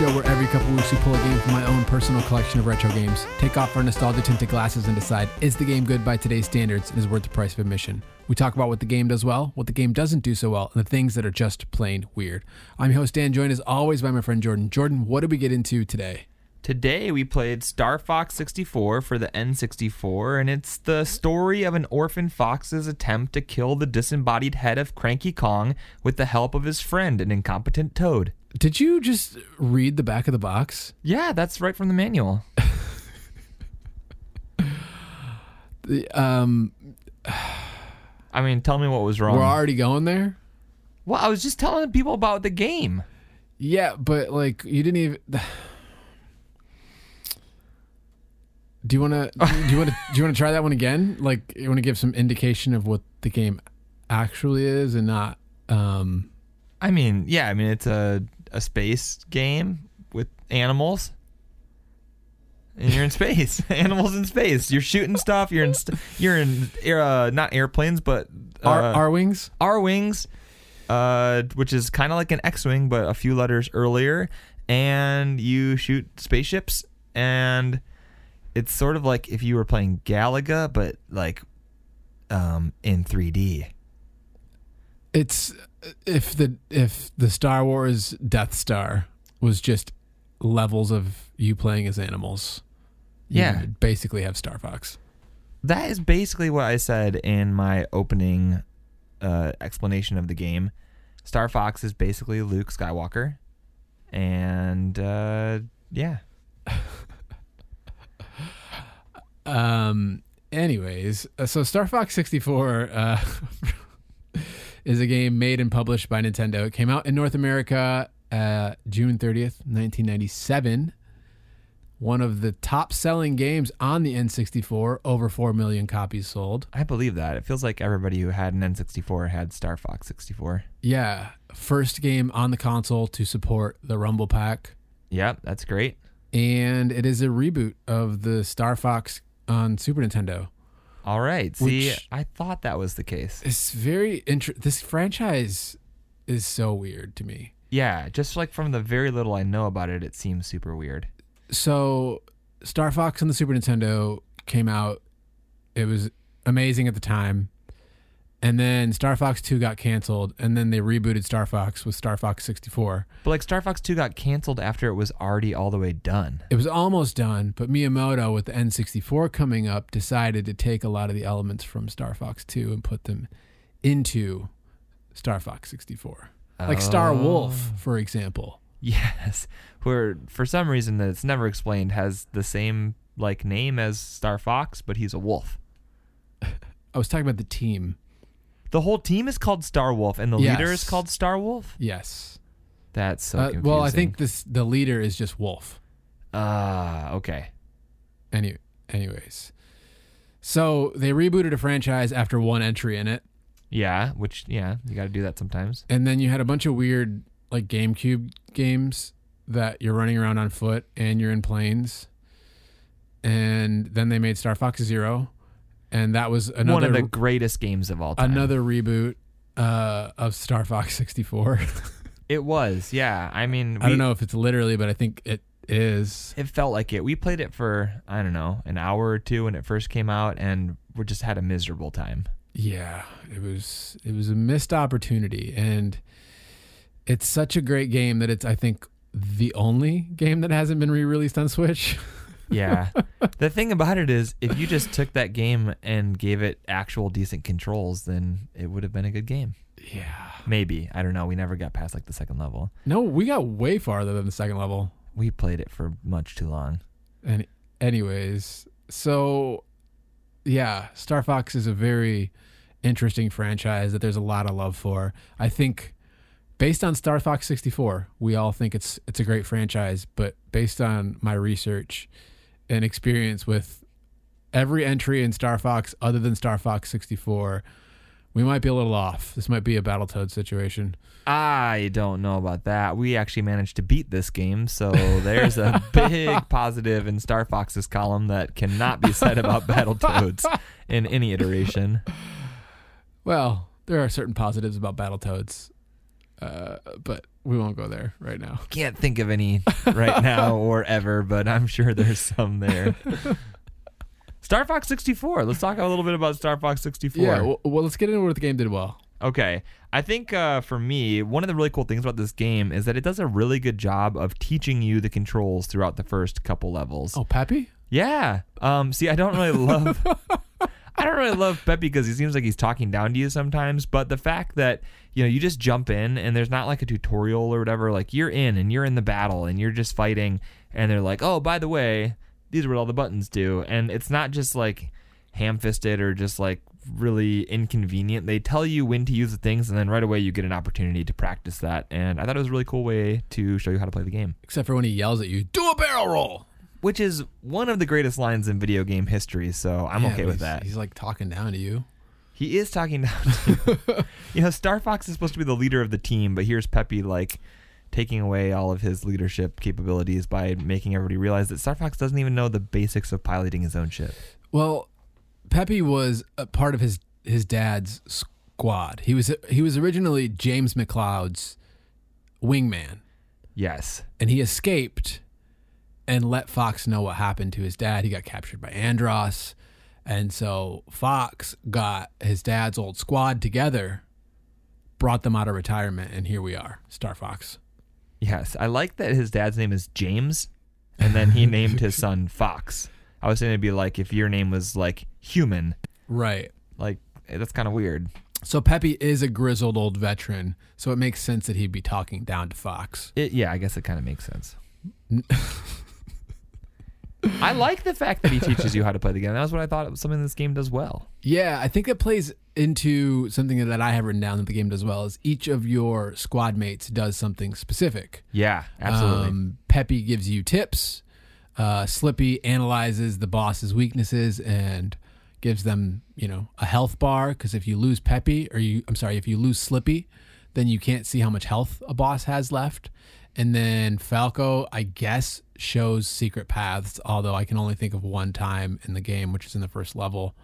show where every couple weeks we pull a game from my own personal collection of retro games, take off our nostalgia tinted glasses, and decide is the game good by today's standards and is worth the price of admission. We talk about what the game does well, what the game doesn't do so well, and the things that are just plain weird. I'm your host Dan, joined as always by my friend Jordan. Jordan, what did we get into today? Today we played Star Fox 64 for the N64, and it's the story of an orphan fox's attempt to kill the disembodied head of Cranky Kong with the help of his friend, an incompetent toad. Did you just read the back of the box? Yeah, that's right from the manual. The- Um, I mean, tell me what was wrong. we're already going there. well, I was just telling people about the game. Yeah, but like you didn't even. Do you want to? Do you want to? Do you want to try that one again? Like you want to give some indication of what the game actually is, and not. Um, I mean, yeah, I mean it's a a space game with animals. And you're in space. animals in space. You're shooting stuff. You're in st- you're in air- uh, not airplanes, but uh, Arwings. R wings, uh, which is kind of like an X wing, but a few letters earlier. And you shoot spaceships, and it's sort of like if you were playing Galaga, but like um, in 3D. It's if the if the Star Wars Death Star was just levels of you playing as animals. Yeah. basically have Star Fox. That is basically what I said in my opening uh, explanation of the game. Star Fox is basically Luke Skywalker, and uh, yeah, Um. Anyways, uh, so Star Fox 64 uh, is a game made and published by Nintendo. It came out in North America uh, June 30th, 1997. One of the top-selling games on the N64, over four million copies sold. I believe that. It feels like everybody who had an N64 had Star Fox 64. Yeah, first game on the console to support the Rumble Pack, Yep, that's great. and it is a reboot of the Star Fox on Super Nintendo. All right. See, Which- I thought that was the case. It's very interesting. This franchise is so weird to me. Yeah, just like from the very little I know about it, it seems super weird. So, Star Fox on the Super Nintendo came out. It was amazing at the time. And then Star Fox 2 got canceled, and then they rebooted Star Fox with Star Fox 64. But like Star Fox 2 got canceled after it was already all the way done. It was almost done, but Miyamoto, with the N64 coming up, decided to take a lot of the elements from Star Fox 2 and put them into Star Fox 64. Like Star oh. Wolf, for example. Yes, where for some reason that it's never explained has the same like name as Star Fox, but he's a wolf. I was talking about the team. The whole team is called Star Wolf, and the leader is called Star Wolf. Yes. That's so Uh, confusing. well, I think this the leader is just Wolf. Ah, okay. Any, anyways, so they rebooted a franchise after one entry in it, Yeah, which yeah, you got to do that sometimes. and then you had a bunch of weird like GameCube games that you're running around on foot and you're in planes, and then they made Star Fox Zero, and that was another One of the greatest games of all time. another reboot uh, of Star Fox 64. It was, yeah. I mean, I don't know if it's literally, but I think it is. It felt like it. We played it for I don't know an hour or two when it first came out, and we just had a miserable time. Yeah, it was it was a missed opportunity and it's such a great game that it's I think the only game that hasn't been re-released on Switch. Yeah. the thing about it is, if you just took that game and gave it actual decent controls, then it would have been a good game. yeah. Maybe. I don't know. We never got past like the second level. No, we got way farther than the second level. We played it for much too long. And anyways, so yeah, Star Fox is a very interesting franchise that there's a lot of love for. I think based on Star Fox 64, we all think it's it's a great franchise, but based on my research and experience with every entry in Star Fox other than Star Fox 64, we might be a little off. This might be a Battletoad situation. I don't know about that. We actually managed to beat this game, so there's a big positive in Star Fox's column that cannot be said about Battletoads in any iteration. Well, there are certain positives about Battletoads. Uh, but we won't go there right now. Can't think of any right now or ever, but I'm sure there's some there. Star Fox 64. Let's talk a little bit about Star Fox 64. Yeah. Well, well, let's get into what the game did well. Okay. I think uh, for me, one of the really cool things about this game is that it does a really good job of teaching you the controls throughout the first couple levels. Oh, Peppy. Yeah. Um. See, I don't really love. I don't really love Peppy because he seems like he's talking down to you sometimes. But the fact that you know you just jump in and there's not like a tutorial or whatever. Like you're in and you're in the battle and you're just fighting, and they're like, oh, by the way, these are what all the buttons do, and it's not just like ham-fisted or just like really inconvenient. They tell you when to use the things, and then right away you get an opportunity to practice that. And I thought it was a really cool way to show you how to play the game Except for when he yells at you, "Do a barrel roll." Which is one of the greatest lines in video game history. So I'm Yeah, okay with that. He's like talking down to you. He is talking down. To you. you know, Star Fox is supposed to be the leader of the team, but here's Peppy like taking away all of his leadership capabilities by making everybody realize that Star Fox doesn't even know the basics of piloting his own ship. Well, Peppy was a part of his his dad's squad. He was he was originally James McCloud's wingman, Yes. and he escaped and let Fox know what happened to his dad. He got captured by Andross, and so Fox got his dad's old squad together, brought them out of retirement, and here we are, Star Fox. Yes. I like that his dad's name is James, and then he named his son Fox. I was saying it'd be like if your name was like human. Right. Like eh, that's kind of weird. So Peppy is a grizzled old veteran, so it makes sense that he'd be talking down to Fox. It, yeah, I guess it kind of makes sense. I like the fact that he teaches you how to play the game. That was what I thought was something this game does well. Yeah, I think that plays into something that I have written down that the game does well is each of your squad mates does something specific. Yeah, absolutely. Um, Peppy gives you tips. Uh, Slippy analyzes the boss's weaknesses and gives them, you know, a health bar. Because if you lose Peppy, or you, I'm sorry, if you lose Slippy, then you can't see how much health a boss has left. And then Falco, I guess, shows secret paths. Although I can only think of one time in the game, which is in the first level,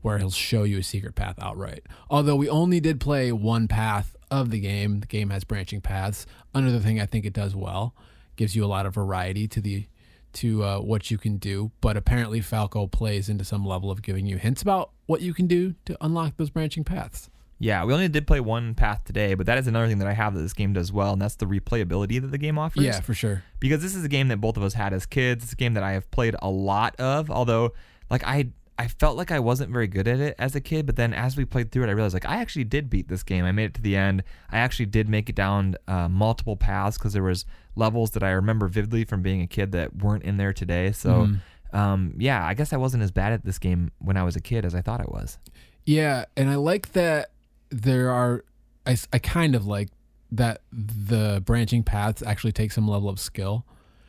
where he'll show you a secret path outright. Although we only did play one path of the game, the game has branching paths. Another thing I think it does well gives you a lot of variety to the to uh, what you can do. But apparently, Falco plays into some level of giving you hints about what you can do to unlock those branching paths. Yeah, we only did play one path today, but that is another thing that I have that this game does well, and that's the replayability that the game offers. Yeah, for sure. because this is a game that both of us had as kids. It's a game that I have played a lot of, although like I I felt like I wasn't very good at it as a kid, but then as we played through it, I realized like I actually did beat this game. I made it to the end. I actually did make it down uh, multiple paths because there was levels that I remember vividly from being a kid that weren't in there today. So um, yeah, I guess I wasn't as bad at this game when I was a kid as I thought I was. Yeah, and I like that there are. I, I kind of like that the branching paths actually take some level of skill.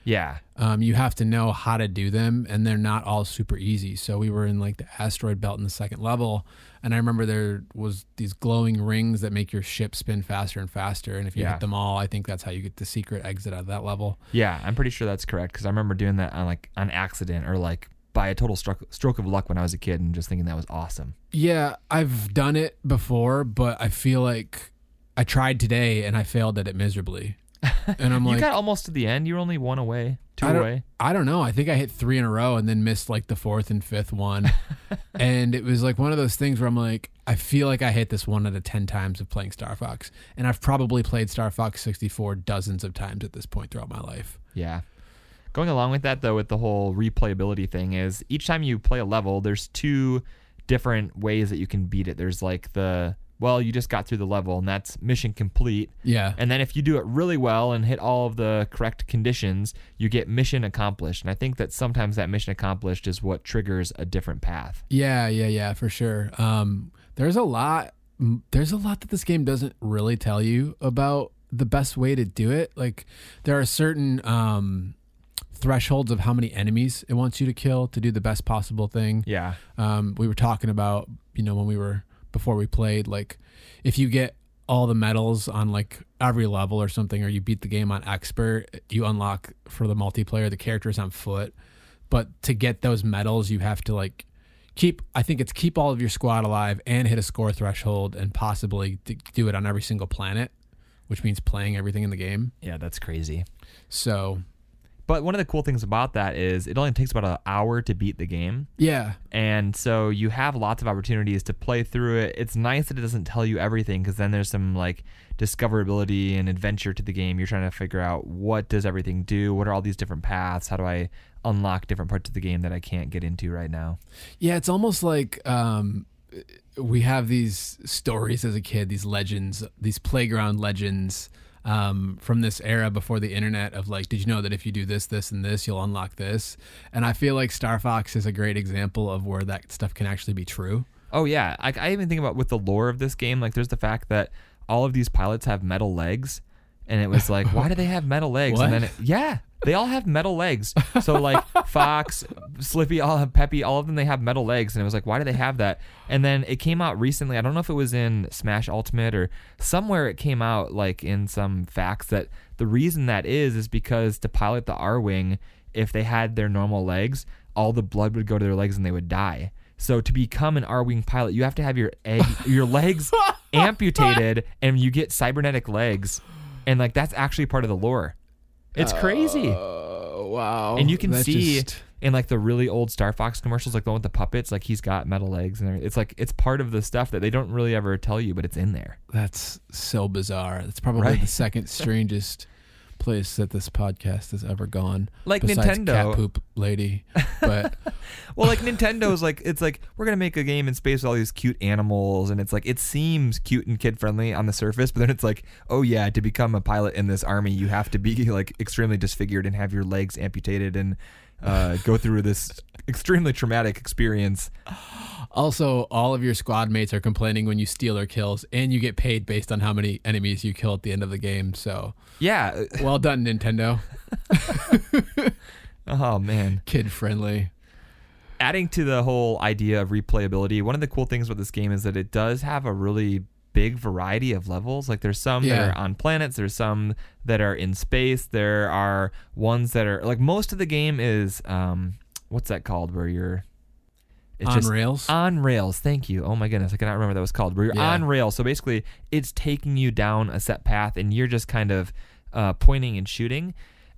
Yeah, Um, you have to know how to do them, and they're not all super easy. So we were in like the asteroid belt in the second level, and I remember there was these glowing rings that make your ship spin faster and faster. And if you Yeah. hit them all, I think that's how you get the secret exit out of that level. yeah, I'm pretty sure that's correct because I remember doing that on like on accident or like by a total stroke stroke of luck when I was a kid and just thinking that was awesome. Yeah, I've done it before, but I feel like I tried today and I failed at it miserably. And I'm like. you like, got almost to the end. You're only one away, two I away. I don't know. I think I hit three in a row and then missed like the fourth and fifth one. and it was like one of those things where I'm like, I feel like I hit this one out of 10 times of playing Star Fox. And I've probably played Star Fox 64 dozens of times at this point throughout my life. Yeah. Going along with that, though, with the whole replayability thing, is each time you play a level, there's two different ways that you can beat it. There's like the, well, you just got through the level, and that's mission complete. Yeah. And then if you do it really well and hit all of the correct conditions, you get mission accomplished. And I think that sometimes that mission accomplished is what triggers a different path. Yeah, yeah, yeah, for sure. Um, there's a lot. There's a lot that this game doesn't really tell you about the best way to do it. Like there are certain um, thresholds of how many enemies it wants you to kill to do the best possible thing. Yeah. Um, we were talking about, you know, when we were before we played, like if you get all the medals on like every level or something, or you beat the game on expert, you unlock for the multiplayer the characters on foot. But to get those medals, you have to like keep. I think it's keep all of your squad alive and hit a score threshold, and possibly do it on every single planet, which means playing everything in the game. Yeah, that's crazy. So But one of the cool things about that is it only takes about an hour to beat the game. yeah, And so you have lots of opportunities to play through it. It's nice that it doesn't tell you everything because then there's some like discoverability and adventure to the game. You're trying to figure out what does everything do? What are all these different paths? How do I unlock different parts of the game that I can't get into right now? yeah, it's almost like um, we have these stories as a kid, these legends, these playground legends. Um, from this era before the internet of like, did you know that if you do this, this, and this, you'll unlock this? And I feel like Star Fox is a great example of where that stuff can actually be true. Oh yeah, I, I even think about with the lore of this game. Like, there's the fact that all of these pilots have metal legs, and it was like, why do they have metal legs? What? And then, it, yeah, they all have metal legs. So like Fox, Slippy, all have Peppy, all of them they have metal legs, and it was like, why do they have that? And then it came out recently. I don't know if it was in Smash Ultimate or somewhere. It came out like in some facts that the reason that is is because to pilot the Arwing, if they had their normal legs, all the blood would go to their legs and they would die. So to become an Arwing pilot, you have to have your egg, your legs amputated, and you get cybernetic legs, and like that's actually part of the lore. It's crazy, Oh wow! and you can That's see just- in like the really old Star Fox commercials, like the one with the puppets, like he's got metal legs, and everything. it's like it's part of the stuff that they don't really ever tell you, but it's in there. That's so bizarre. That's probably Right? the second strangest place that this podcast has ever gone. Like Nintendo. cat poop lady. But Well, like Nintendo's like it's like we're gonna make a game in space with all these cute animals, and it's like it seems cute and kid friendly on the surface, but then it's like, oh yeah, to become a pilot in this army, you have to be like extremely disfigured and have your legs amputated and uh, go through this extremely traumatic experience. also, all of your squad mates are complaining when you steal their kills, and you get paid based on how many enemies you kill at the end of the game. So, Yeah. well done, Nintendo. Oh man. Kid friendly. adding to the whole idea of replayability, one of the cool things about this game is that it does have a really big variety of levels. Like there's some that are on planets, there's some that are in space, there are ones that are like most of the game is um what's that called where you're it's on just rails. on rails. Thank you. Oh my goodness, I cannot remember what that was called. Where you're Yeah. on rails. So basically, it's taking you down a set path, and you're just kind of uh, pointing and shooting.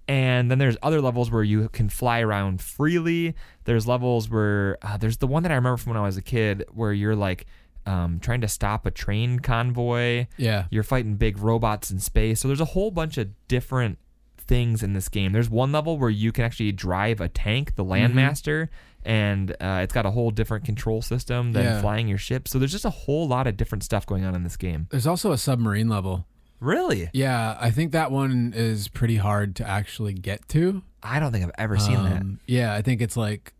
And then there's other levels where you can fly around freely. There's levels where uh, there's the one that I remember from when I was a kid, where you're like um, trying to stop a train convoy. yeah. You're fighting big robots in space. So there's a whole bunch of different things in this game. There's one level where you can actually drive a tank, the Mm-hmm. Landmaster, and uh, it's got a whole different control system than Yeah. flying your ship. So there's just a whole lot of different stuff going on in this game. There's also a submarine level. Really? Yeah, I think that one is pretty hard to actually get to. I don't think I've ever seen that. Um, Yeah, I think it's like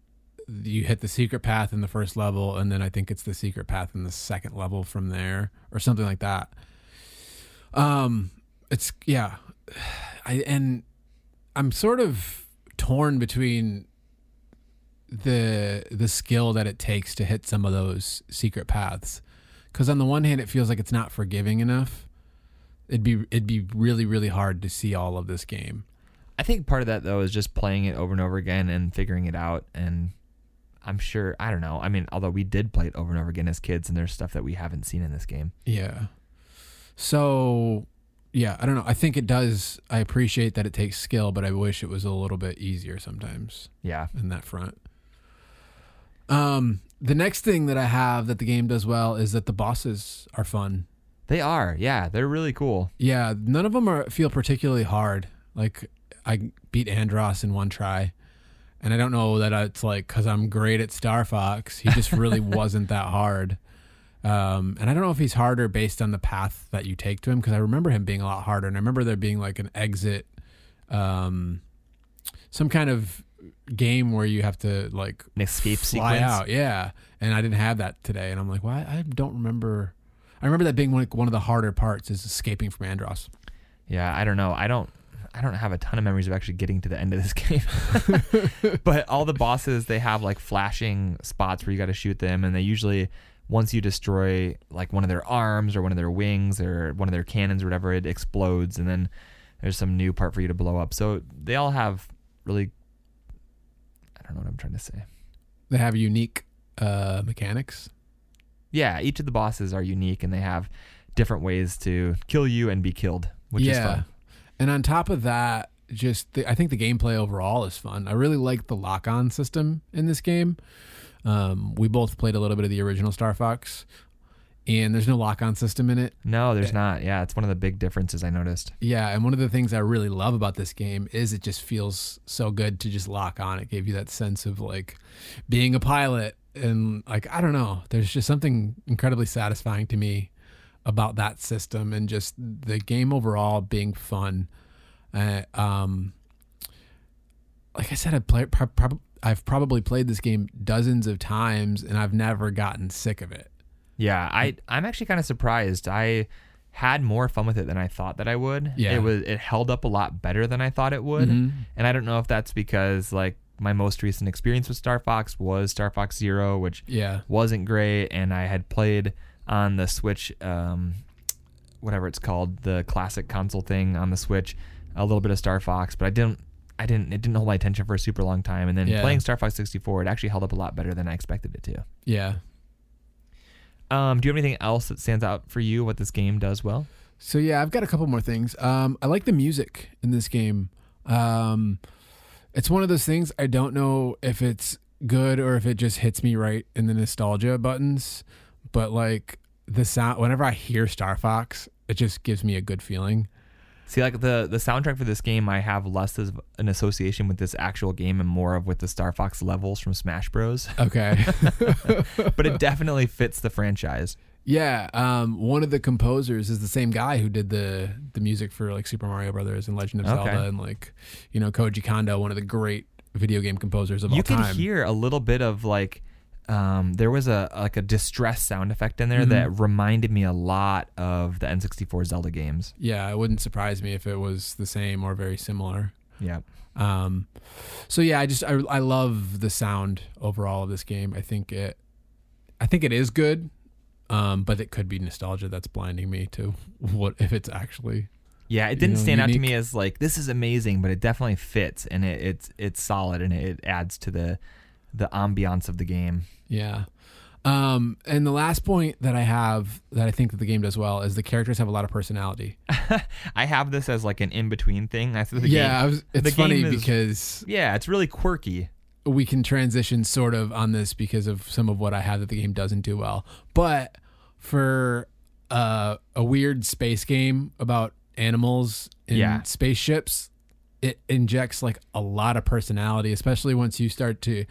you hit the secret path in the first level, and then I think it's the secret path in the second level from there, or something like that. Um, it's yeah, I and I'm sort of torn between the the skill that it takes to hit some of those secret paths, because on the one hand, it feels like it's not forgiving enough. It'd be it'd be really really hard to see all of this game. I think part of that though is just playing it over and over again and figuring it out. And I'm sure I don't know. I mean, although we did play it over and over again as kids, and there's stuff that we haven't seen in this game. Yeah. So, yeah, I don't know. I think it does. I appreciate that it takes skill, but I wish it was a little bit easier sometimes Yeah. in that front. Um, the next thing that I have that the game does well is that the bosses are fun. They are. Yeah, they're really cool. Yeah, none of them are feel particularly hard. Like I beat Andross in one try, and I don't know that it's like because I'm great at Star Fox. He just really wasn't that hard. Um, and I don't know if he's harder based on the path that you take to him because I remember him being a lot harder, and I remember there being like an exit, um, some kind of game where you have to like An escape fly sequence. out. Yeah, and I didn't have that today, and I'm like, why? I don't remember. I remember that being like one of the harder parts is escaping from Andross. Yeah, I don't know. I don't I don't have a ton of memories of actually getting to the end of this game. but all the bosses they have like flashing spots where you got to shoot them and they usually once you destroy like one of their arms or one of their wings or one of their cannons or whatever it explodes and then there's some new part for you to blow up. So they all have really I don't know what I'm trying to say. They have unique uh, mechanics. Yeah, each of the bosses are unique and they have different ways to kill you and be killed, which is fun. And on top of that, just the, I think the gameplay overall is fun. I really like the lock-on system in this game. Um, we both played a little bit of the original Star Fox, and there's no lock-on system in it. No, there's not. Yeah, it's one of the big differences I noticed. Yeah, and one of the things I really love about this game is it just feels so good to just lock on. It gave you that sense of like being a pilot and like I don't know, there's just something incredibly satisfying to me about that system and just the game overall being fun. Uh, um like I said I play pro- prob- I've probably played this game dozens of times and I've never gotten sick of it. Yeah, I I'm actually kind of surprised. I had more fun with it than I thought that I would. Yeah. It was it held up a lot better than I thought it would. Mhm. And I don't know if that's because like my most recent experience with Star Fox was Star Fox Zero, which Yeah. wasn't great, and I had played on the Switch, um, whatever it's called, the classic console thing on the Switch, a little bit of Star Fox, but I didn't. I didn't. It didn't hold my attention for a super long time, and then Yeah. playing Star Fox 64, it actually held up a lot better than I expected it to. Yeah. Um, do you have anything else that stands out for you? What this game does well? So yeah, I've got a couple more things. Um, I like the music in this game. Um, it's one of those things I don't know if it's good or if it just hits me right in the nostalgia buttons. But like the sound, whenever I hear Star Fox, it just gives me a good feeling. See, like the the soundtrack for this game, I have less as an association with this actual game and more of with the Star Fox levels from Smash Bros. Okay. but it definitely fits the franchise. yeah. Um, one of the composers is the same guy who did the the music for like Super Mario Brothers and Legend of Okay. Zelda and like you know Koji Kondo, one of the great video game composers of all time. you can hear a little bit of like um, there was a like a distress sound effect in there Mhm. that reminded me a lot of the N64 Zelda games. yeah, it wouldn't surprise me if it was the same or very similar. Yeah. Um, so yeah, I just I, I love the sound overall of this game. I think it, I think it is good, um, but it could be nostalgia that's blinding me to what if it's actually Yeah, it didn't know, stand out to me as like this is amazing, but it definitely fits and it, it's it's solid and it adds to the the ambiance of the game. Yeah. Um, and the last point that I have that I think that the game does well is the characters have a lot of personality. I have this as like an in between thing. I think the yeah, game, I was, it's the funny is- because yeah, it's really quirky. we can transition sort of on this because of some of what I have that the game doesn't do well. But for uh, a weird space game about animals in Yeah. spaceships, it injects like a lot of personality, especially once you start to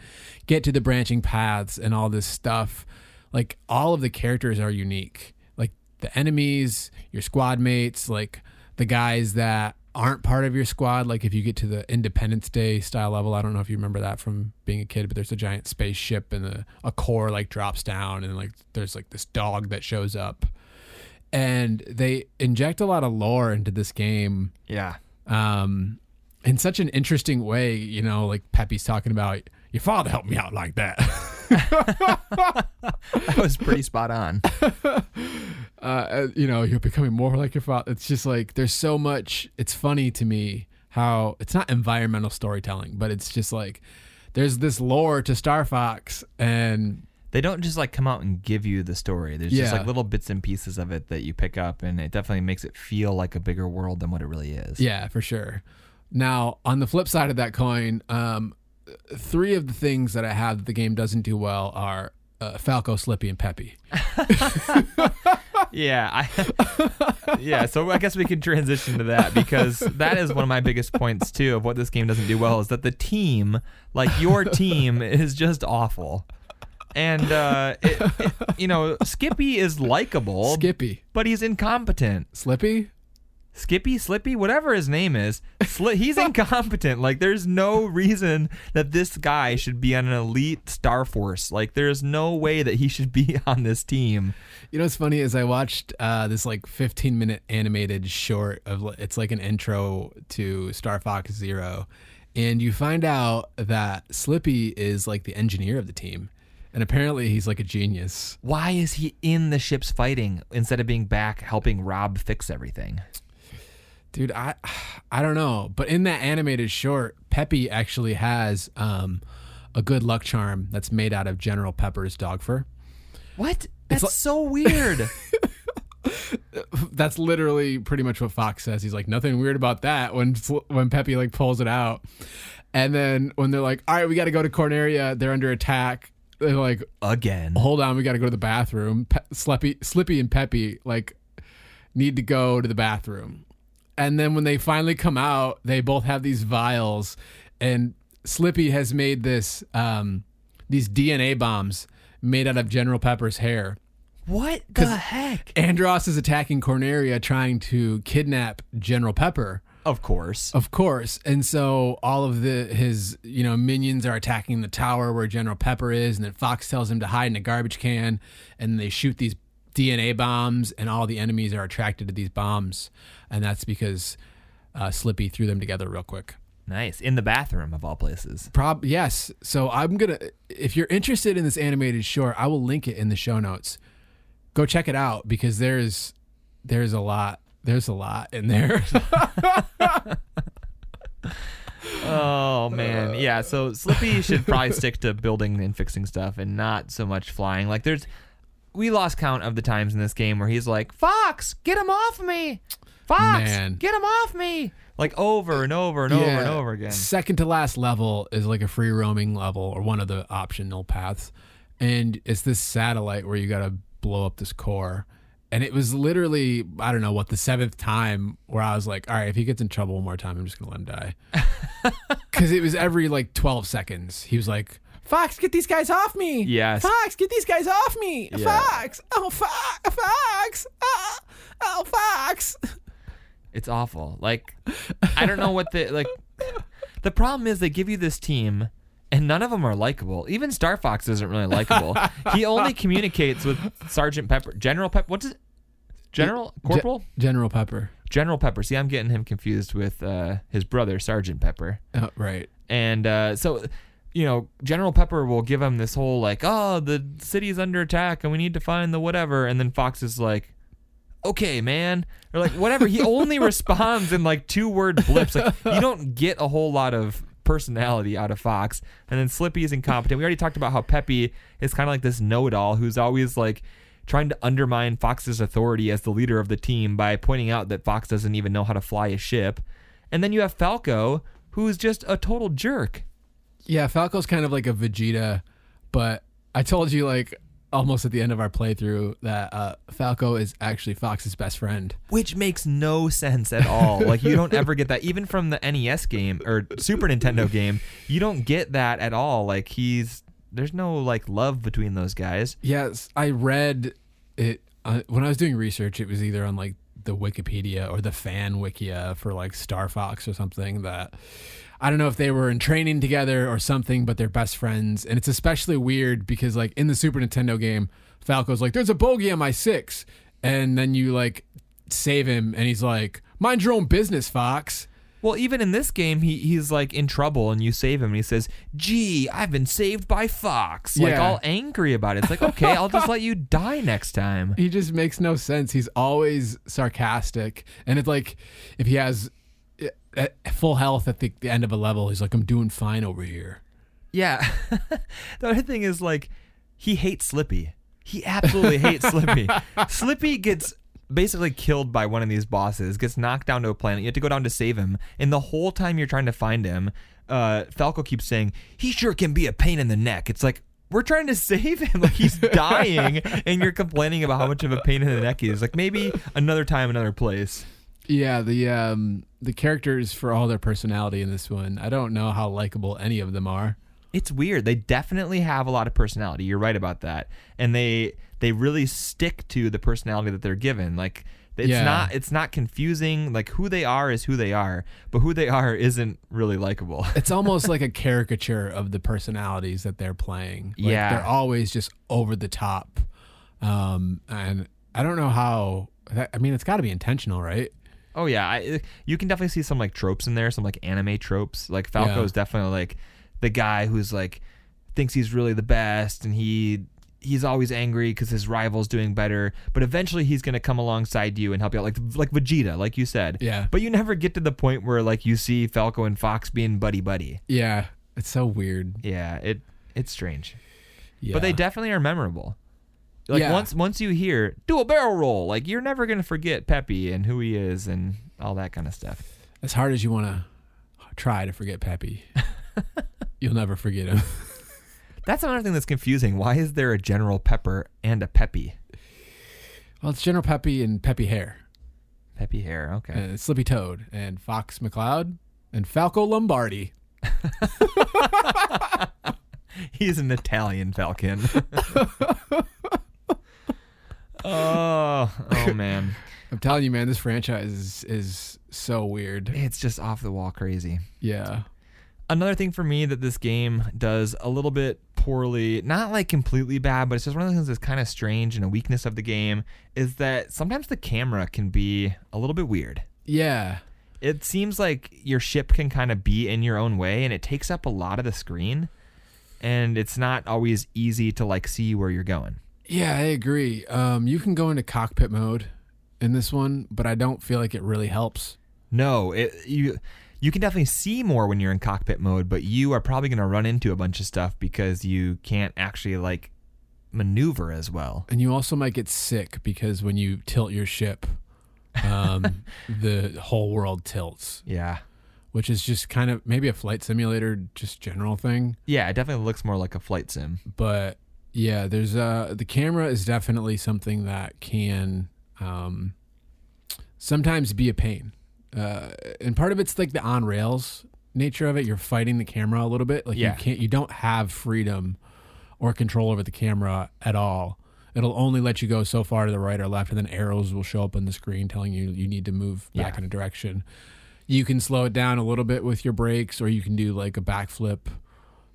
get to the branching paths and all this stuff. Like all of the characters are unique. Like the enemies, your squad mates, like the guys that aren't part of your squad. Like if you get to the Independence Day style level, I don't know if you remember that from being a kid, but there's a giant spaceship and a, a core like drops down and like there's like this dog that shows up. And they inject a lot of lore into this game Yeah. um, in such an interesting way. You know, like Peppy's talking about your father helped me out like that. That was pretty spot on. uh, you know, you're becoming more like your father. It's just like there's so much. It's funny to me how it's not environmental storytelling, but it's just like there's this lore to Star Fox, and They don't just like come out and give you the story. There's just like little bits and pieces of it that you pick up and it definitely makes it feel like a bigger world than what it really is. yeah, for sure. Now, on the flip side of that coin, um, three of the things that I have that the game doesn't do well are uh, Falco, Slippy, and Peppy. Yeah, I Yeah, so I guess we can transition to that because that is one of my biggest points too of what this game doesn't do well is that the team, like your team is just awful. And uh it, it- you know, Skippy is likable, Skippy, but he's incompetent. Slippy. Skippy, Slippy, whatever his name is, Sli- he's incompetent. Like, there's no reason that this guy should be on an elite Star Force. Like, there's no way that he should be on this team. You know what's funny is I watched uh, this like 15 minute animated short of it's like an intro to Star Fox Zero, and you find out that Slippy is like the engineer of the team, and apparently he's like a genius. Why is he in the ships fighting instead of being back helping Rob fix everything? Dude, I I don't know, but in that animated short, Peppy actually has um, a good luck charm that's made out of General Pepper's dog fur. What? That's like- so weird. That's literally pretty much what Fox says. He's like, nothing weird about that when when Peppy like pulls it out. And then when they're like, all right, we got to go to Corneria, they're under attack. They're like, Again. hold on, we got to go to the bathroom. Pe- Slippy, Slippy and Peppy like need to go to the bathroom. And then when they finally come out, they both have these vials, and Slippy has made this um, these DNA bombs made out of General Pepper's hair. What the heck? Andross is attacking Corneria, trying to kidnap General Pepper. Of course. Of course. And so all of the his, you know, minions are attacking the tower where General Pepper is, and then Fox tells him to hide in a garbage can, and they shoot these DNA bombs, and all the enemies are attracted to these bombs, and that's because uh, Slippy threw them together real quick. Nice. In the bathroom of all places. Prob yes. So I'm gonna if you're interested in this animated short, I will link it in the show notes. Go check it out because there's there's a lot there's a lot in there. Oh man, yeah. So Slippy should probably stick to building and fixing stuff, and not so much flying. Like there's, we lost count of the times in this game where he's like, "Fox, get him off me! Fox, Man. get him off me!" Like over and over and over and over again. Second to last level is like a free roaming level or one of the optional paths. And it's this satellite where you got to blow up this core. And it was literally, I don't know what, the seventh time where I was like, all right, if he gets in trouble one more time, I'm just going to let him die. Because it was every like 12 seconds. He was like, Fox, get these guys off me. Yes. Fox, get these guys off me. Yeah. Fox. Oh, Fox. Fox. Oh, oh, Fox. It's awful. Like I don't know what the like. The problem is they give you this team. And none of them are likable. Even Star Fox isn't really likable. he only communicates with Sergeant Pepper, General Pepper. What's it? General Corporal? General Pepper. General Pepper. See, I'm getting him confused with uh, his brother, Sergeant Pepper. Oh, right. And uh, so, you know, General Pepper will give him this whole like, "Oh, the city's under attack, and we need to find the whatever." And then Fox is like, "Okay, man," or like whatever. He only responds in like two word blips. Like you don't get a whole lot of personality out of Fox. And then Slippy is incompetent. We already talked about how Peppy is kind of like this know-it-all who's always like trying to undermine Fox's authority as the leader of the team by pointing out that Fox doesn't even know how to fly a ship. And then you have Falco, who's just a total jerk. Yeah, Falco's kind of like a Vegeta, but I told you like almost at the end of our playthrough that uh, Falco is actually Fox's best friend. Which makes no sense at all. like you don't ever get that even from the NES game or Super Nintendo game. You don't get that at all. Like he's there's no like love between those guys. Yes, I read it uh, when I was doing research. It was either on like the Wikipedia or the fan wikia for like Star Fox or something that I don't know if they were in training together or something, but they're best friends. And it's especially weird because like in the Super Nintendo game, Falco's like, "There's a bogey on my six. and then you like save him, and he's like, "Mind your own business, Fox." Well, even in this game, he he's like in trouble, and you save him, and he says, "Gee, I've been saved by Fox." Like Yeah. all angry about it. It's like, okay, I'll just let you die next time. He just makes no sense. He's always sarcastic, and it's like if he has uh, full health at the, the end of a level, he's like, "I'm doing fine over here." Yeah. the other thing is like he hates Slippy. He absolutely hates Slippy. Slippy gets basically killed by one of these bosses, gets knocked down to a planet. You have to go down to save him. And the whole time you're trying to find him, uh, Falco keeps saying, he sure can be a pain in the neck. It's like, we're trying to save him. Like he's dying, and you're complaining about how much of a pain in the neck he is. Like maybe another time, another place. Yeah, the um the characters for all their personality in this one, I don't know how likable any of them are. It's weird. They definitely have a lot of personality. You're right about that. And they they really stick to the personality that they're given. Like it's Yeah. not it's not confusing. Like who they are is who they are, but who they are isn't really likable. It's almost like a caricature of the personalities that they're playing. Like, Yeah. they're always just over the top. Um, and I don't know how. That, I mean, it's got to be intentional, right? Oh yeah, I, eh, you can definitely see some like tropes in there, some like anime tropes. Like Falco is definitely like the guy who's like thinks he's really the best, and he he's always angry because his rival's doing better. But eventually, he's gonna come alongside you and help you out, like like Vegeta, like you said. Yeah. But you never get to the point where like you see Falco and Fox being buddy buddy. Yeah, it's so weird. Yeah, it it's strange, Yeah. but they definitely are memorable. Like Yeah. once once you hear do a barrel roll, like you're never gonna forget Peppy and who he is and all that kind of stuff. As hard as you want to try to forget Peppy, you'll never forget him. That's another thing that's confusing. Why is there a General Pepper and a Peppy? Well, it's General Peppy and Peppy Hare, Peppy hair. Okay. and Slippy Toad, and Fox McCloud, and Falco Lombardi. He's an Italian falcon. Oh, oh man. I'm telling you, man, this franchise is, is so weird. It's just off the wall crazy. Yeah. Another thing for me that this game does a little bit poorly, not like completely bad, but it's just one of the things that's kind of strange and a weakness of the game is that sometimes the camera can be a little bit weird. Yeah. It seems like your ship can kind of be in your own way and it takes up a lot of the screen and it's not always easy to like see where you're going. Yeah, I agree. Um, you can go into cockpit mode in this one, but I don't feel like it really helps. No, it you you can definitely see more when you're in cockpit mode, but you are probably going to run into a bunch of stuff because you can't actually like maneuver as well. And you also might get sick because when you tilt your ship, um, the whole world tilts, Yeah. which is just kind of maybe a flight simulator, just general thing. Yeah, it definitely looks more like a flight sim. But yeah, there's uh the camera is definitely something that can um, sometimes be a pain. Uh, and part of it's like the on rails nature of it. You're fighting the camera a little bit. Like Yeah. you can't, you don't have freedom or control over the camera at all. It'll only let you go so far to the right or left, and then arrows will show up on the screen telling you you need to move back Yeah. in a direction. You can slow it down a little bit with your brakes, or you can do like a backflip,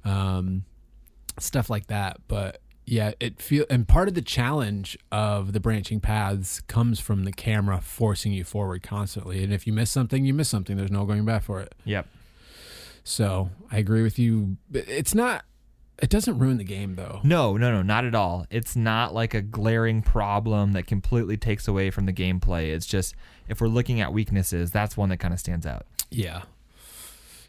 um, stuff like that. But yeah, it feel and part of the challenge of the branching paths comes from the camera forcing you forward constantly. And if you miss something, you miss something. There's no going back for it. Yep. So I agree with you. It's not. It doesn't ruin the game though. No, no, no, not at all. It's not like a glaring problem that completely takes away from the gameplay. It's just if we're looking at weaknesses, that's one that kind of stands out. Yeah.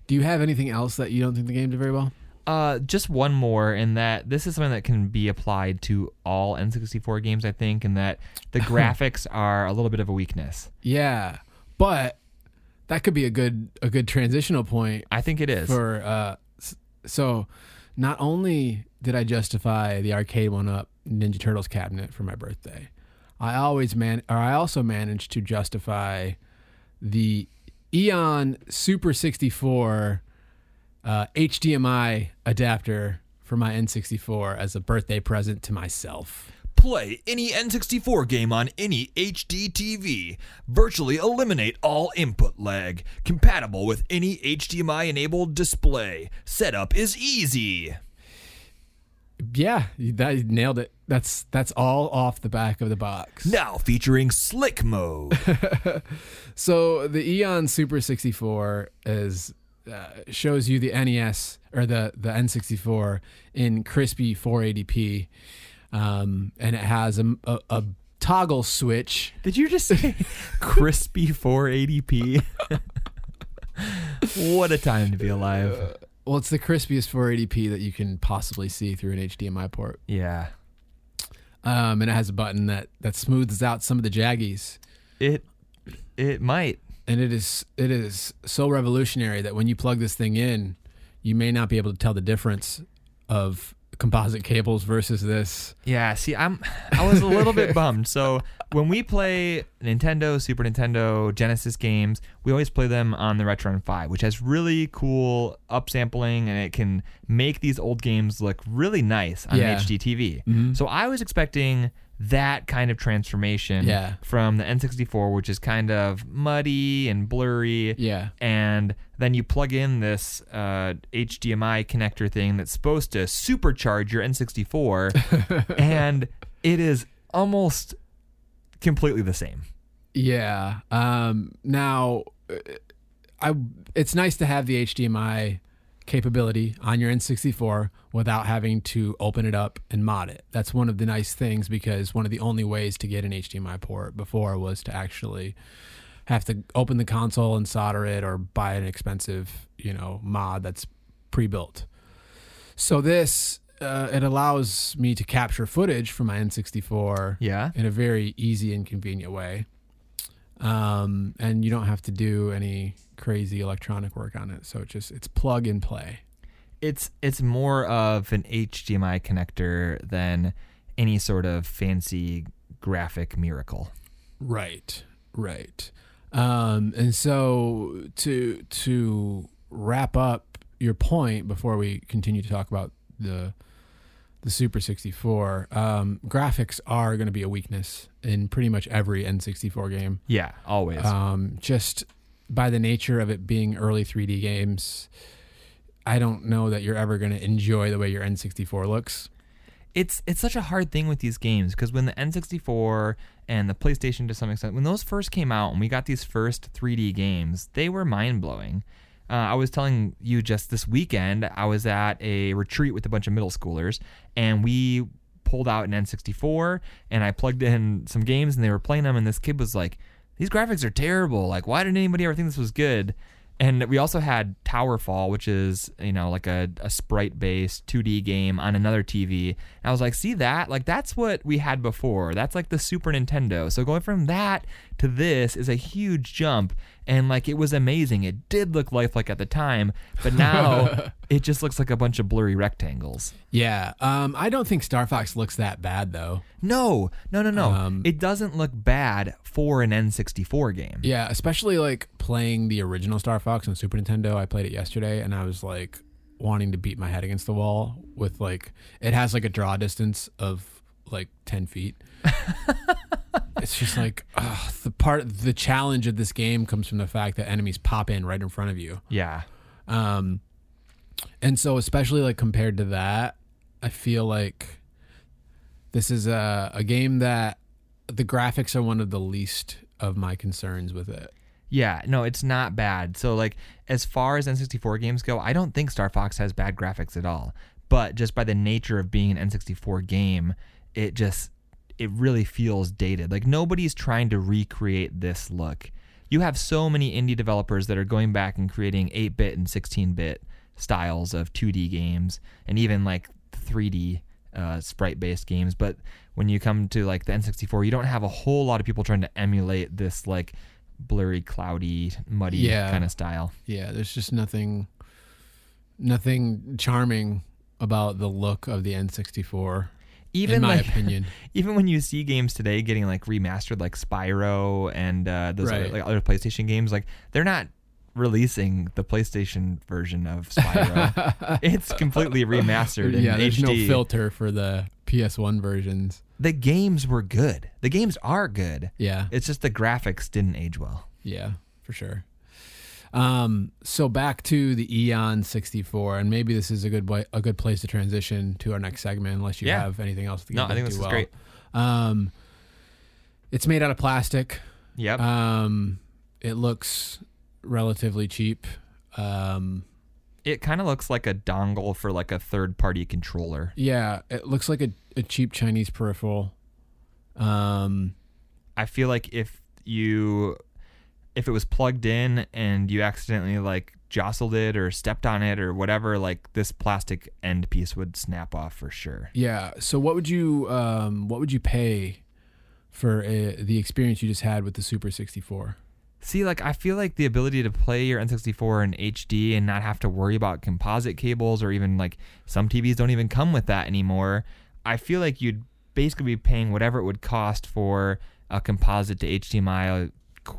Do you have anything else that you don't think the game did very well? Uh, just one more, in that this is something that can be applied to all N64 games, I think, in that the graphics are a little bit of a weakness. Yeah, but that could be a good a good transitional point I think it is. for uh so not only did I justify the arcade one up Ninja Turtles cabinet for my birthday, I always man or I also managed to justify the Eon Super 64 uh, HDMI adapter for my N64 as a birthday present to myself. Play any N64 game on any HD TV. Virtually eliminate all input lag. Compatible with any HDMI enabled display. Setup is easy. Yeah, that you nailed it. That's that's all off the back of the box. Now featuring Slick Mode. So the Eon Super 64 is uh, shows you the NES or the the N64 in crispy 480p, um, and it has a, a, a toggle switch. Did you just say crispy 480p? what a time to be alive. Well, it's the crispiest 480p that you can possibly see through an HDMI port, Yeah. um, and it has a button that that smooths out some of the jaggies. It it might. And it is it is so revolutionary that when you plug this thing in, you may not be able to tell the difference of composite cables versus this. Yeah, see, I'm I was a little bit bummed. So when we play Nintendo, Super Nintendo, Genesis games, we always play them on the Retron 5, which has really cool upsampling and it can make these old games look really nice on Yeah. HD TV. Mm-hmm. So I was expecting that kind of transformation Yeah. from the N64, which is kind of muddy and blurry Yeah. and then you plug in this uh, HDMI connector thing that's supposed to supercharge your N64, and it is almost completely the same. Yeah. Um, now, uh, I it's nice to have the HDMI capability on your N64 without having to open it up and mod it. That's one of the nice things because one of the only ways to get an HDMI port before was to actually have to open the console and solder it or buy an expensive, you know, mod that's pre-built. So this uh, it allows me to capture footage from my N64 Yeah. in a very easy and convenient way. Um, and you don't have to do any crazy electronic work on it. So it just it's plug and play. It's it's more of an HDMI connector than any sort of fancy graphic miracle. Right, right. Um, and so to to wrap up your point before we continue to talk about the the Super 64, um, graphics are going to be a weakness in pretty much every N64 game. Yeah, always. Um, just by the nature of it being early 3D games, I don't know that you're ever going to enjoy the way your N64 looks. it's it's such a hard thing with these games because when the N64 and the PlayStation to some extent when those first came out and we got these first 3D games, they were mind blowing. Uh, I was telling you just this weekend, I was at a retreat with a bunch of middle schoolers, and we pulled out an N64 and I plugged in some games and they were playing them, and this kid was like, "These graphics are terrible. Like, why did anybody ever think this was good?" And we also had Towerfall, which is you know like a, a sprite based 2D game on another TV. And I was like, see that? Like that's what we had before. That's like the Super Nintendo. So going from that to this is a huge jump. And like it was amazing. It did look lifelike at the time, but now it just looks like a bunch of blurry rectangles. Yeah, um, I don't think Star Fox looks that bad though. No, no, no, no. Um, it doesn't look bad for an N64 game. Yeah, especially like playing the original Star Fox on Super Nintendo. I played it yesterday and I was like wanting to beat my head against the wall with like it has like a draw distance of like 10 feet. it's just like ugh, the part the challenge of this game comes from the fact that enemies pop in right in front of you. Yeah. Um and so especially like compared to that, I feel like this is a a game that the graphics are one of the least of my concerns with it. Yeah, no, it's not bad. So like as far as N64 games go, I don't think Star Fox has bad graphics at all. But just by the nature of being an N64 game, it just it really feels dated. Like nobody's trying to recreate this look. You have so many indie developers that are going back and creating 8-bit and 16-bit styles of 2D games and even like 3D uh, sprite-based games. But when you come to like the N64, you don't have a whole lot of people trying to emulate this like blurry, cloudy, muddy Yeah. kind of style. Yeah, there's just nothing nothing charming about the look of the N64 Even in my like opinion. even when you see games today getting like remastered, like Spyro and uh, those other, like other PlayStation games, like they're not releasing the PlayStation version of Spyro. it's completely remastered in yeah, there's HD. no filter for the PS1 versions. the games were good. The games are good. Yeah. It's just the graphics didn't age well. Yeah, for sure. Um, so back to the Eon 64, and maybe this is a good way, a good place to transition to our next segment, unless you Yeah. have anything else to No, I think this is well. great. Um, it's made out of plastic. Yep. Um, it looks relatively cheap. Um, it kind of looks like a dongle for like a third party controller. yeah, it looks like a, a cheap Chinese peripheral. Um, I feel like if you if it was plugged in and you accidentally like jostled it or stepped on it or whatever, like this plastic end piece would snap off for sure. yeah. So what would you um, what would you pay for uh the experience you just had with the Super 64? See, like I feel like the ability to play your N64 in HD and not have to worry about composite cables or even like some TVs don't even come with that anymore. I feel like you'd basically be paying whatever it would cost for a composite to HDMI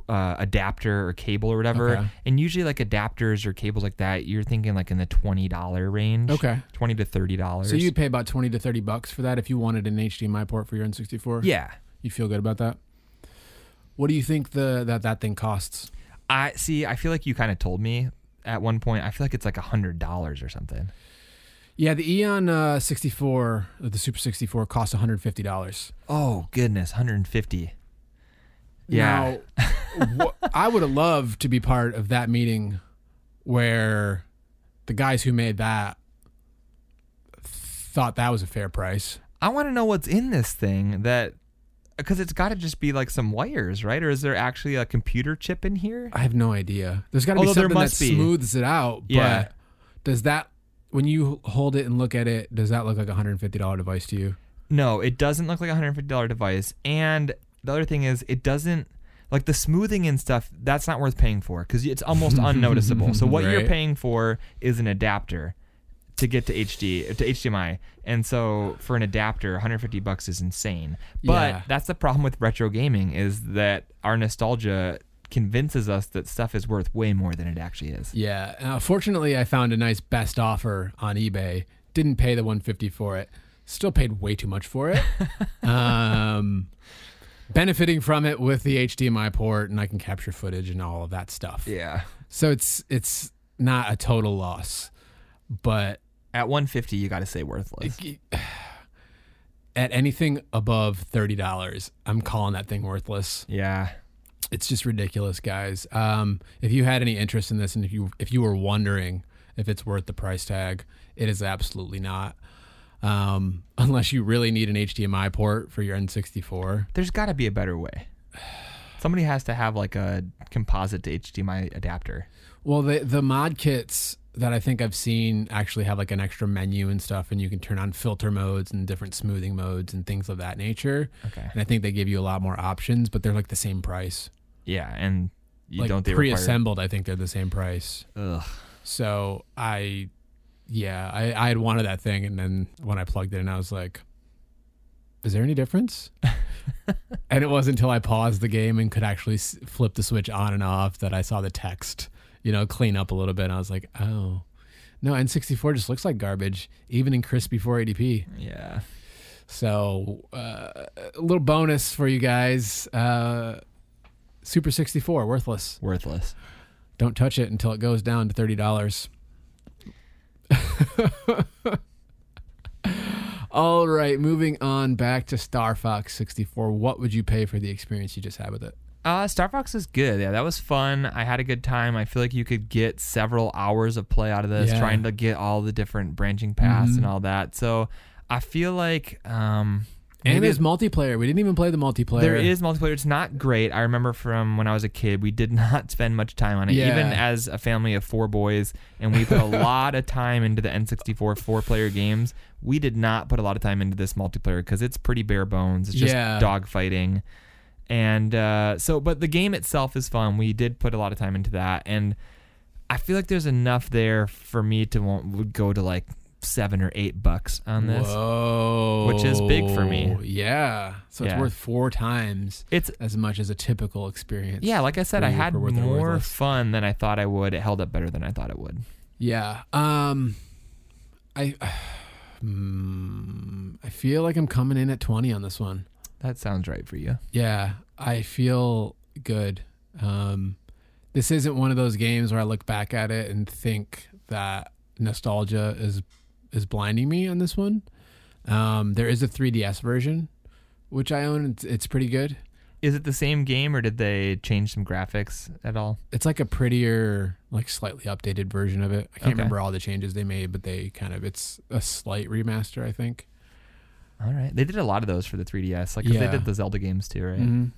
uh, adapter or cable or whatever. Okay. And usually like adapters or cables like that, you're thinking like in the twenty dollar range. Okay. twenty to thirty dollars. So you'd pay about 20 to 30 bucks for that if you wanted an HDMI port for your N64? yeah. You feel good about that? What do you think the that that thing costs? I see. I feel like you kind of told me at one point. I feel like it's like a hundred dollars or something. Yeah, the Eon uh, 64, uh, the Super 64 costs $150. Oh goodness, 150. Yeah. Now, wh- I would have loved to be part of that meeting where the guys who made that thought that was a fair price. I want to know what's in this thing that because it's got to just be like some wires, right? Or is there actually a computer chip in here? I have no idea. There's got to be Although there something that must be. smooths it out. Yeah. But does that when you hold it and look at it, does that look like a hundred and fifty dollar device to you? No, it doesn't look like a hundred fifty dollar device. And the other thing is, it doesn't like the smoothing and stuff. That's not worth paying for because it's almost unnoticeable. So what you're paying for is an adapter to get to HD to HDMI. And so for an adapter, 150 bucks is insane. But Yeah. that's the problem with retro gaming is that our nostalgia convinces us that stuff is worth way more than it actually is. Yeah. Uh, fortunately, I found a nice best offer on eBay. Didn't pay the 150 for it. Still paid way too much for it. um, benefiting from it with the HDMI port, and I can capture footage and all of that stuff. Yeah. So it's it's not a total loss, but At 150, you got to say worthless. at anything above thirty dollars, I'm calling that thing worthless. Yeah. It's just ridiculous, guys. Um, if you had any interest in this, and if you if you were wondering if it's worth the price tag, it is absolutely not. Um, unless you really need an HDMI port for your N64. There's got to be a better way. Somebody has to have like a composite to HDMI adapter. Well, the the mod kits that I think I've seen actually have like an extra menu and stuff, and you can turn on filter modes and different smoothing modes and things of that nature. Okay. And I think they give you a lot more options, but they're like the same price. Yeah, and you like don't they pre-assembled, I think they're the same price. Ugh. So I, yeah, I, I had wanted that thing, and then when I plugged it in, I was like, "Is there any difference?" and it wasn't until I paused the game and could actually s- flip the switch on and off that I saw the text, you know, clean up a little bit. And I was like, "Oh, no, N64 just looks like garbage, even in crispy 480p." Yeah. So uh, a little bonus for you guys: uh, Super 64 worthless. Worthless. Don't touch it until it goes down to thirty dollars. All right, moving on back to Star Fox 64. What would you pay for the experience you just had with it? Uh, Star Fox is good. Yeah, that was fun. I had a good time. I feel like you could get several hours of play out of this, Yeah. trying to get all the different branching paths Mhm. and all that. So I feel like um, And there's multiplayer. We didn't even play the multiplayer. There is multiplayer. It's not great. I remember from when I was a kid, we did not spend much time on it. Yeah. Even as a family of four boys, and we put a lot of time into the N64 four-player games. We did not put a lot of time into this multiplayer because it's pretty bare bones. It's just Yeah. dogfighting, and uh, so. But the game itself is fun. We did put a lot of time into that, and I feel like there's enough there for me to want would go to like seven or eight bucks on this. Whoa. which is big for me. Yeah. So it's worth four times It's as much as a typical experience. Yeah, like I said, I had for worth or more fun than I thought I would. It held up better than I thought it would. Yeah. Um I mm, I feel like I'm coming in at 20 on this one. That sounds right for you. Yeah, I feel good. Um, this isn't one of those games where I look back at it and think that nostalgia is is blinding me on this one. Um, there is a 3DS version, which I own. It's, it's pretty good. Is it the same game or did they change some graphics at all? It's like a prettier, like slightly updated version of it. I can't Okay. remember all the changes they made, but they kind of it's a slight remaster, I think. All right. They did a lot of those for the 3DS. Like 'cause they Yeah. did the Zelda games too, right? Mhm.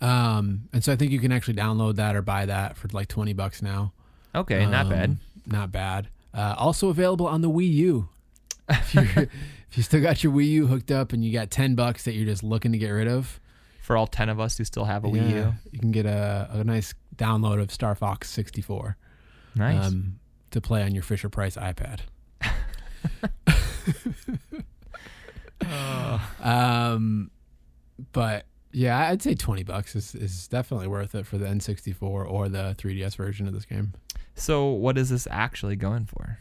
Um, and so I think you can actually download that or buy that for like 20 bucks now. Okay, not bad. Um, Not bad. Uh, also available on the Wii U. If, if you still got your Wii U hooked up and you got 10 bucks that you're just looking to get rid of, For all 10 of us who still have a Wii U. you can get a, a nice download of Star Fox 64 Nice. um, to play on your Fisher Price iPad. Um, but yeah, I'd say 20 bucks is, is definitely worth it for the N64 or the 3DS version of this game. so what is this actually going for?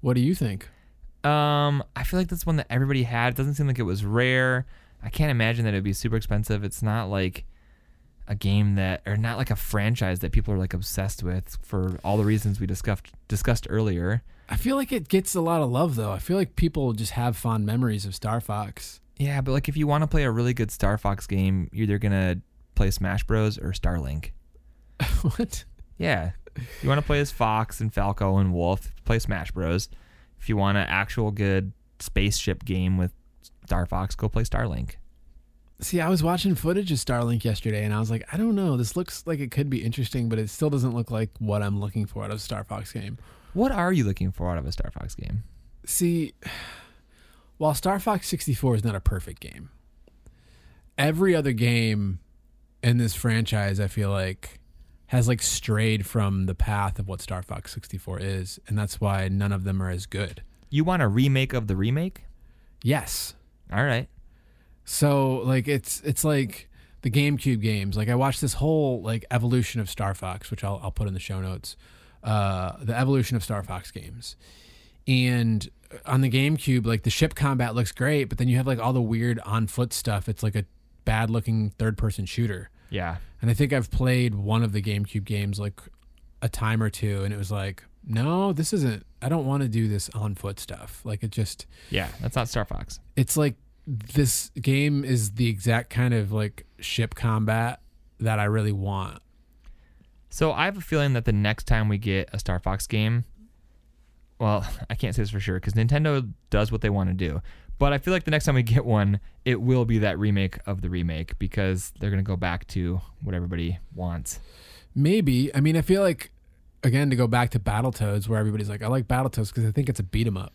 What do you think? Um, I feel like that's one that everybody had. It doesn't seem like it was rare. I can't imagine that it'd be super expensive. It's not like a game that, or not like a franchise that people are like obsessed with for all the reasons we discussed discussed earlier. I feel like it gets a lot of love though. I feel like people just have fond memories of Star Fox. Yeah, but like if you want to play a really good Star Fox game, you're either gonna play Smash Bros or Starlink. what? Yeah, you want to play as Fox and Falco and Wolf, play Smash Bros. If you want an actual good spaceship game with Star Fox, go play Starlink. See, I was watching footage of Starlink yesterday and I was like, I don't know. This looks like it could be interesting, but it still doesn't look like what I'm looking for out of a Star Fox game. What are you looking for out of a Star Fox game? See, while Star Fox 64 is not a perfect game, every other game in this franchise, I feel like, has like strayed from the path of what Star Fox 64 is, and that's why none of them are as good. You want a remake of the remake? Yes. All right. So like it's it's like the GameCube games. Like I watched this whole like evolution of Star Fox, which I'll I'll put in the show notes. Uh, the evolution of Star Fox games, and on the GameCube, like the ship combat looks great, but then you have like all the weird on foot stuff. It's like a bad looking third person shooter. Yeah. And I think I've played one of the GameCube games like a time or two, and it was like, no, this isn't. I don't want to do this on foot stuff. Like it just, Yeah. That's not Star Fox. it's like this game is the exact kind of like ship combat that I really want. So I have a feeling that the next time we get a Star Fox game, well, I can't say this for sure because Nintendo does what they want to do. But I feel like the next time we get one, it will be that remake of the remake because they're going to go back to what everybody wants. Maybe. I mean, I feel like again to go back to Battletoads, where everybody's like, I like Battletoads because I think it's a beat 'em up.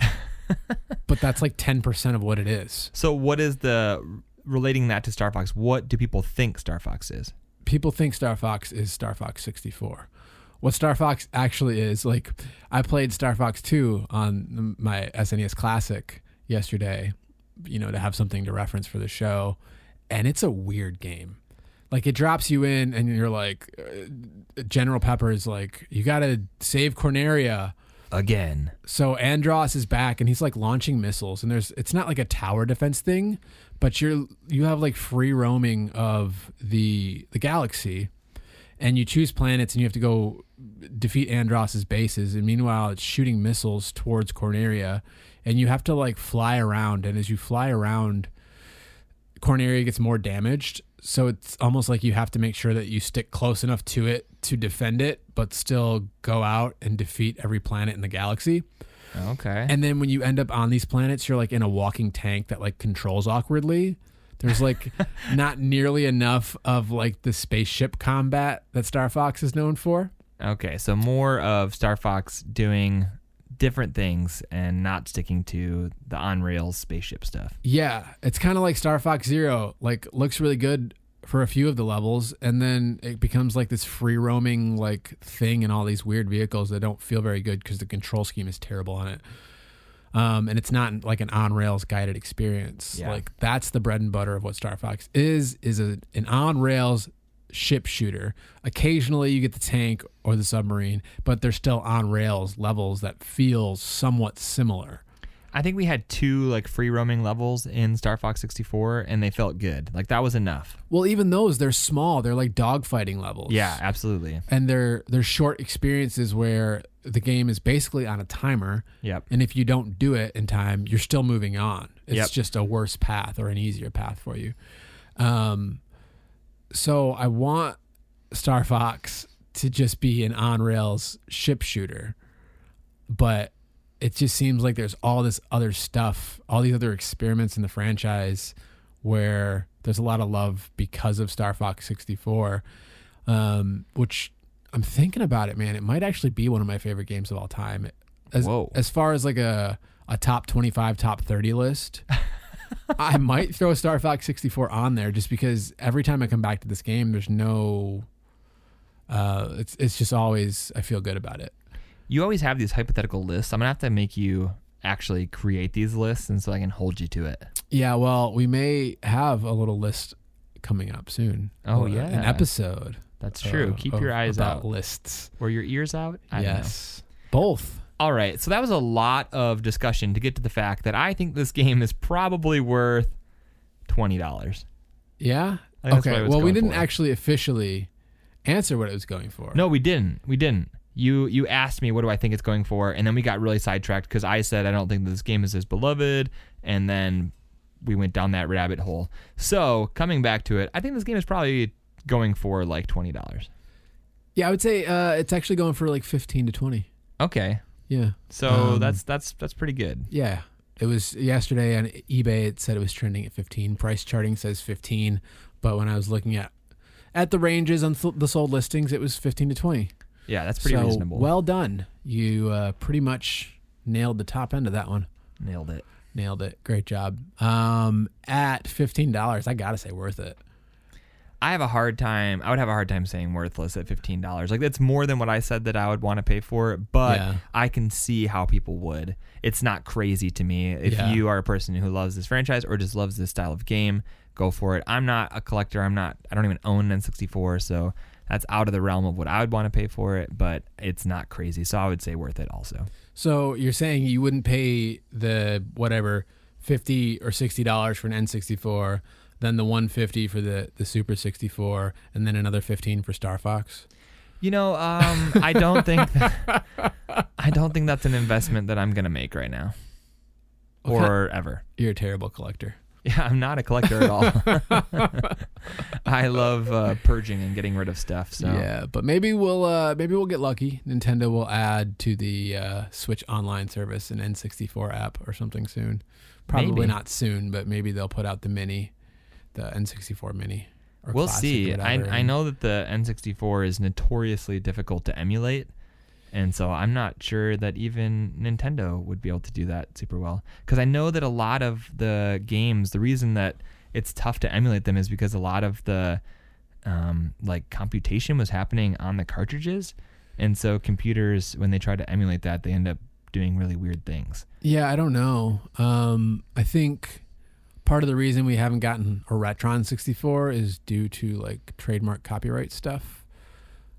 but that's like ten percent of what it is. So what is the relating that to Star Fox? What do people think Star Fox is? people think Star Fox is Star Fox 64. What Star Fox actually is, like, I played Star Fox 2 on my SNES Classic yesterday, you know, to have something to reference for the show, and it's a weird game. Like, it drops you in, and you're like, uh, General Pepper is like, you gotta save Corneria. Again. So Andross is back and he's like launching missiles and there's it's not like a tower defense thing, but you're you have like free roaming of the the galaxy and you choose planets and you have to go defeat Andross's bases and meanwhile it's shooting missiles towards Corneria and you have to like fly around and as you fly around Corneria gets more damaged so it's almost like you have to make sure that you stick close enough to it to defend it but still go out and defeat every planet in the galaxy Okay. and then when you end up on these planets, you're like in a walking tank that like controls awkwardly. There's like not nearly enough of like the spaceship combat that Star Fox is known for. Okay. So more of Star Fox doing different things and not sticking to the on rails spaceship stuff. Yeah, it's kind of like Star Fox Zero. Like looks really good for a few of the levels, and then it becomes like this free roaming like thing in all these weird vehicles that don't feel very good because the control scheme is terrible on it. Um, and it's not like an on rails guided experience. Yeah. Like that's the bread and butter of what Star Fox is is a, an on rails ship shooter. Occasionally you get the tank or the submarine, but they're still on rails levels that feel somewhat similar. I think we had two like free roaming levels in Star Fox 64 and they felt good. Like that was enough. Well, even those they're small. They're like dogfighting levels. Yeah, absolutely. and they're they're short experiences where the game is basically on a timer, Yep. and if you don't do it in time, you're still moving on. It's Yep. just a worse path or an easier path for you. Um, so I want Star Fox to just be an on rails ship shooter, but it just seems like there's all this other stuff, all these other experiments in the franchise where there's a lot of love because of Star Fox 64, um, which I'm thinking about it, man. It might actually be one of my favorite games of all time. As, Whoa. as far as like a, a top 25, top 30 list, I might throw Star Fox 64 on there just because every time I come back to this game, there's no. Uh, it's it's just always I feel good about it. You always have these hypothetical lists. I'm gonna have to make you actually create these lists, and so I can hold you to it. Yeah, well, we may have a little list coming up soon. Oh, Uh, yeah. an episode. That's true. uh, Keep of- your eyes out. Lists. or your ears out? I yes, both. All right. So that was a lot of discussion to get to the fact that I think this game is probably worth twenty dollars. Yeah. I think that's what Okay. Well, we didn't for. actually officially answer what it was going for. No, we didn't. We didn't. You you asked me what do I think it's going for, and then we got really sidetracked because I said I don't think this game is as beloved, and then we went down that rabbit hole. So coming back to it, I think this game is probably going for like twenty dollars. Yeah, I would say uh, it's actually going for like fifteen to twenty. Okay, Yeah. so Um, that's that's that's pretty good. Yeah. It was yesterday on eBay. It said it was trending at 15. Price charting says 15, but when I was looking at at the ranges on th- the sold listings, it was 15 to 20. Yeah, that's pretty so, reasonable. Well done. You uh, pretty much nailed the top end of that one. Nailed it. Nailed it. Great job. Um, at fifteen dollars, I gotta say worth it. I have a hard time. I would have a hard time saying worthless at fifteen dollars. Like that's more than what I said that I would want to pay for it. But Yeah. I can see how people would. It's not crazy to me. If Yeah. you are a person who loves this franchise or just loves this style of game, go for it. I'm not a collector. I'm not. I don't even own an N64, so that's out of the realm of what I would want to pay for it. But it's not crazy, so I would say worth it. Also, So you're saying you wouldn't pay the whatever fifty or sixty dollars for an N64, then the one fifty for the the Super sixty four, and then another fifteen for Star Fox. you know, um, I don't think. That, I don't think that's an investment that I'm gonna make right now, Okay. or ever. You're a terrible collector. Yeah, I'm not a collector at all. I love uh, purging and getting rid of stuff. So Yeah, but maybe we'll uh, maybe we'll get lucky. Nintendo will add to the uh, Switch Online service an N64 app or something soon. Probably Maybe. not soon, but maybe they'll put out the mini, the N64 mini. We'll see. I, I know that the N64 is notoriously difficult to emulate. And so I'm not sure that even Nintendo would be able to do that super well. Because I know that a lot of the games, the reason that it's tough to emulate them is because a lot of the um, like computation was happening on the cartridges. And so computers, when they try to emulate that, they end up doing really weird things. Yeah, I don't know. Um, I think part of the reason we haven't gotten a Retron 64 is due to like trademark copyright stuff,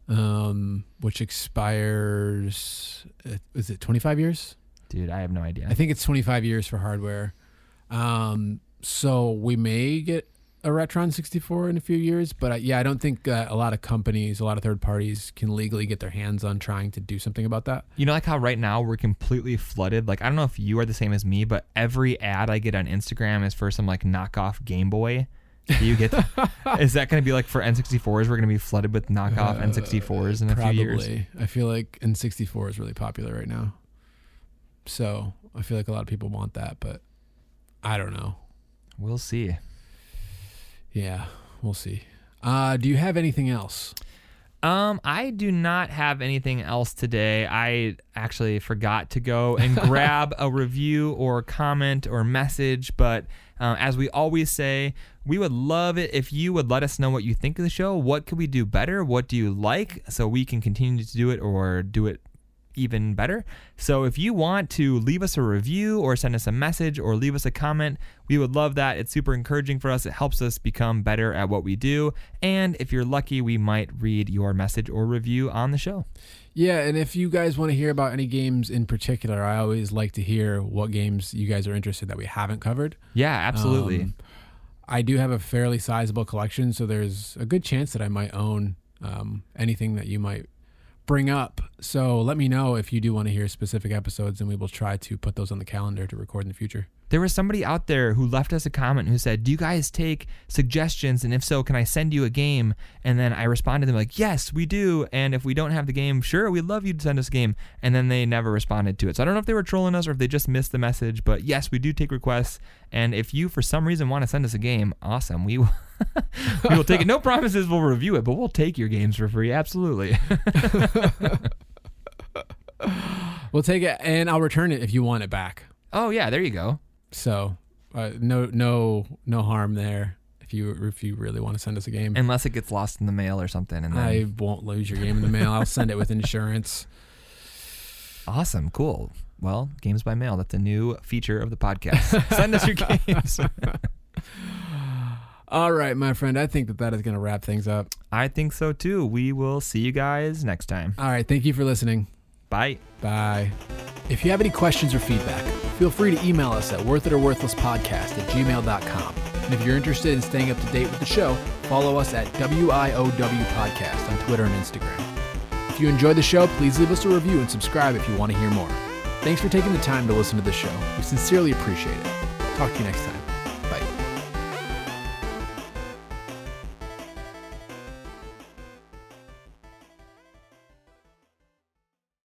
um, which expires. uh, Is it 25 years? Dude, I have no idea. I think it's 25 years for hardware. Um, so we may get a Retron 64 in a few years, but uh, yeah, I don't think uh, a lot of companies, a lot of third parties can legally get their hands on trying to do something about that. You know, like how right now we're completely flooded. Like, I don't know if you are the same as me, but every ad I get on Instagram is for some like knockoff Game Boy. Do you get? is that going to be like for N64s? We're going to be flooded with knockoff Uh, N64s in a Probably. few years. I feel like N64 is really popular right now. So I feel like a lot of people want that, but I don't know. We'll see. Yeah, we'll see. Uh, do you have anything else? Um, I do not have anything else today. I actually forgot to go and grab a review or comment or message, but uh, as we always say, we would love it if you would let us know what you think of the show. What could we do better? What do you like? So we can continue to do it or do it even better. So if you want to leave us a review or send us a message or leave us a comment, we would love that. It's super encouraging for us. It helps us become better at what we do. And if you're lucky, we might read your message or review on the show. Yeah, and if you guys want to hear about any games in particular, I always like to hear what games you guys are interested that we haven't covered. Yeah, absolutely. Um, I do have a fairly sizable collection, so there's a good chance that I might own um, anything that you might bring up. So let me know if you do want to hear specific episodes, and we will try to put those on the calendar to record in the future. There was somebody out there who left us a comment who said, Do you guys take suggestions? And if so, can I send you a game? And then I responded to them like, Yes, we do. And if we don't have the game, sure, we'd love you to send us a game. And then they never responded to it. So I don't know if they were trolling us or if they just missed the message. But yes, we do take requests. And if you, for some reason, want to send us a game, awesome. We will, we will take it. No promises we'll review it, but we'll take your games for free. Absolutely. We'll take it, and I'll return it if you want it back. oh, yeah, there you go. So uh, no, no, no harm there. If you if you really want to send us a game, Unless it gets lost in the mail or something. And then, I won't lose your game in the mail. I'll send it with insurance. Awesome, cool. Well, games by mail, that's a new feature of the podcast. Send us your games. All right, my friend. I think that that is going to wrap things up. I think so too. We will see you guys next time. All right. Thank you for listening. Bye. Bye. If you have any questions or feedback, feel free to email us at worthitorworthlesspodcast at gmail.com. And if you're interested in staying up to date with the show, follow us at WIOW Podcast on Twitter and Instagram. If you enjoyed the show, please leave us a review and subscribe if you want to hear more. Thanks for taking the time to listen to the show. We sincerely appreciate it. Talk to you next time.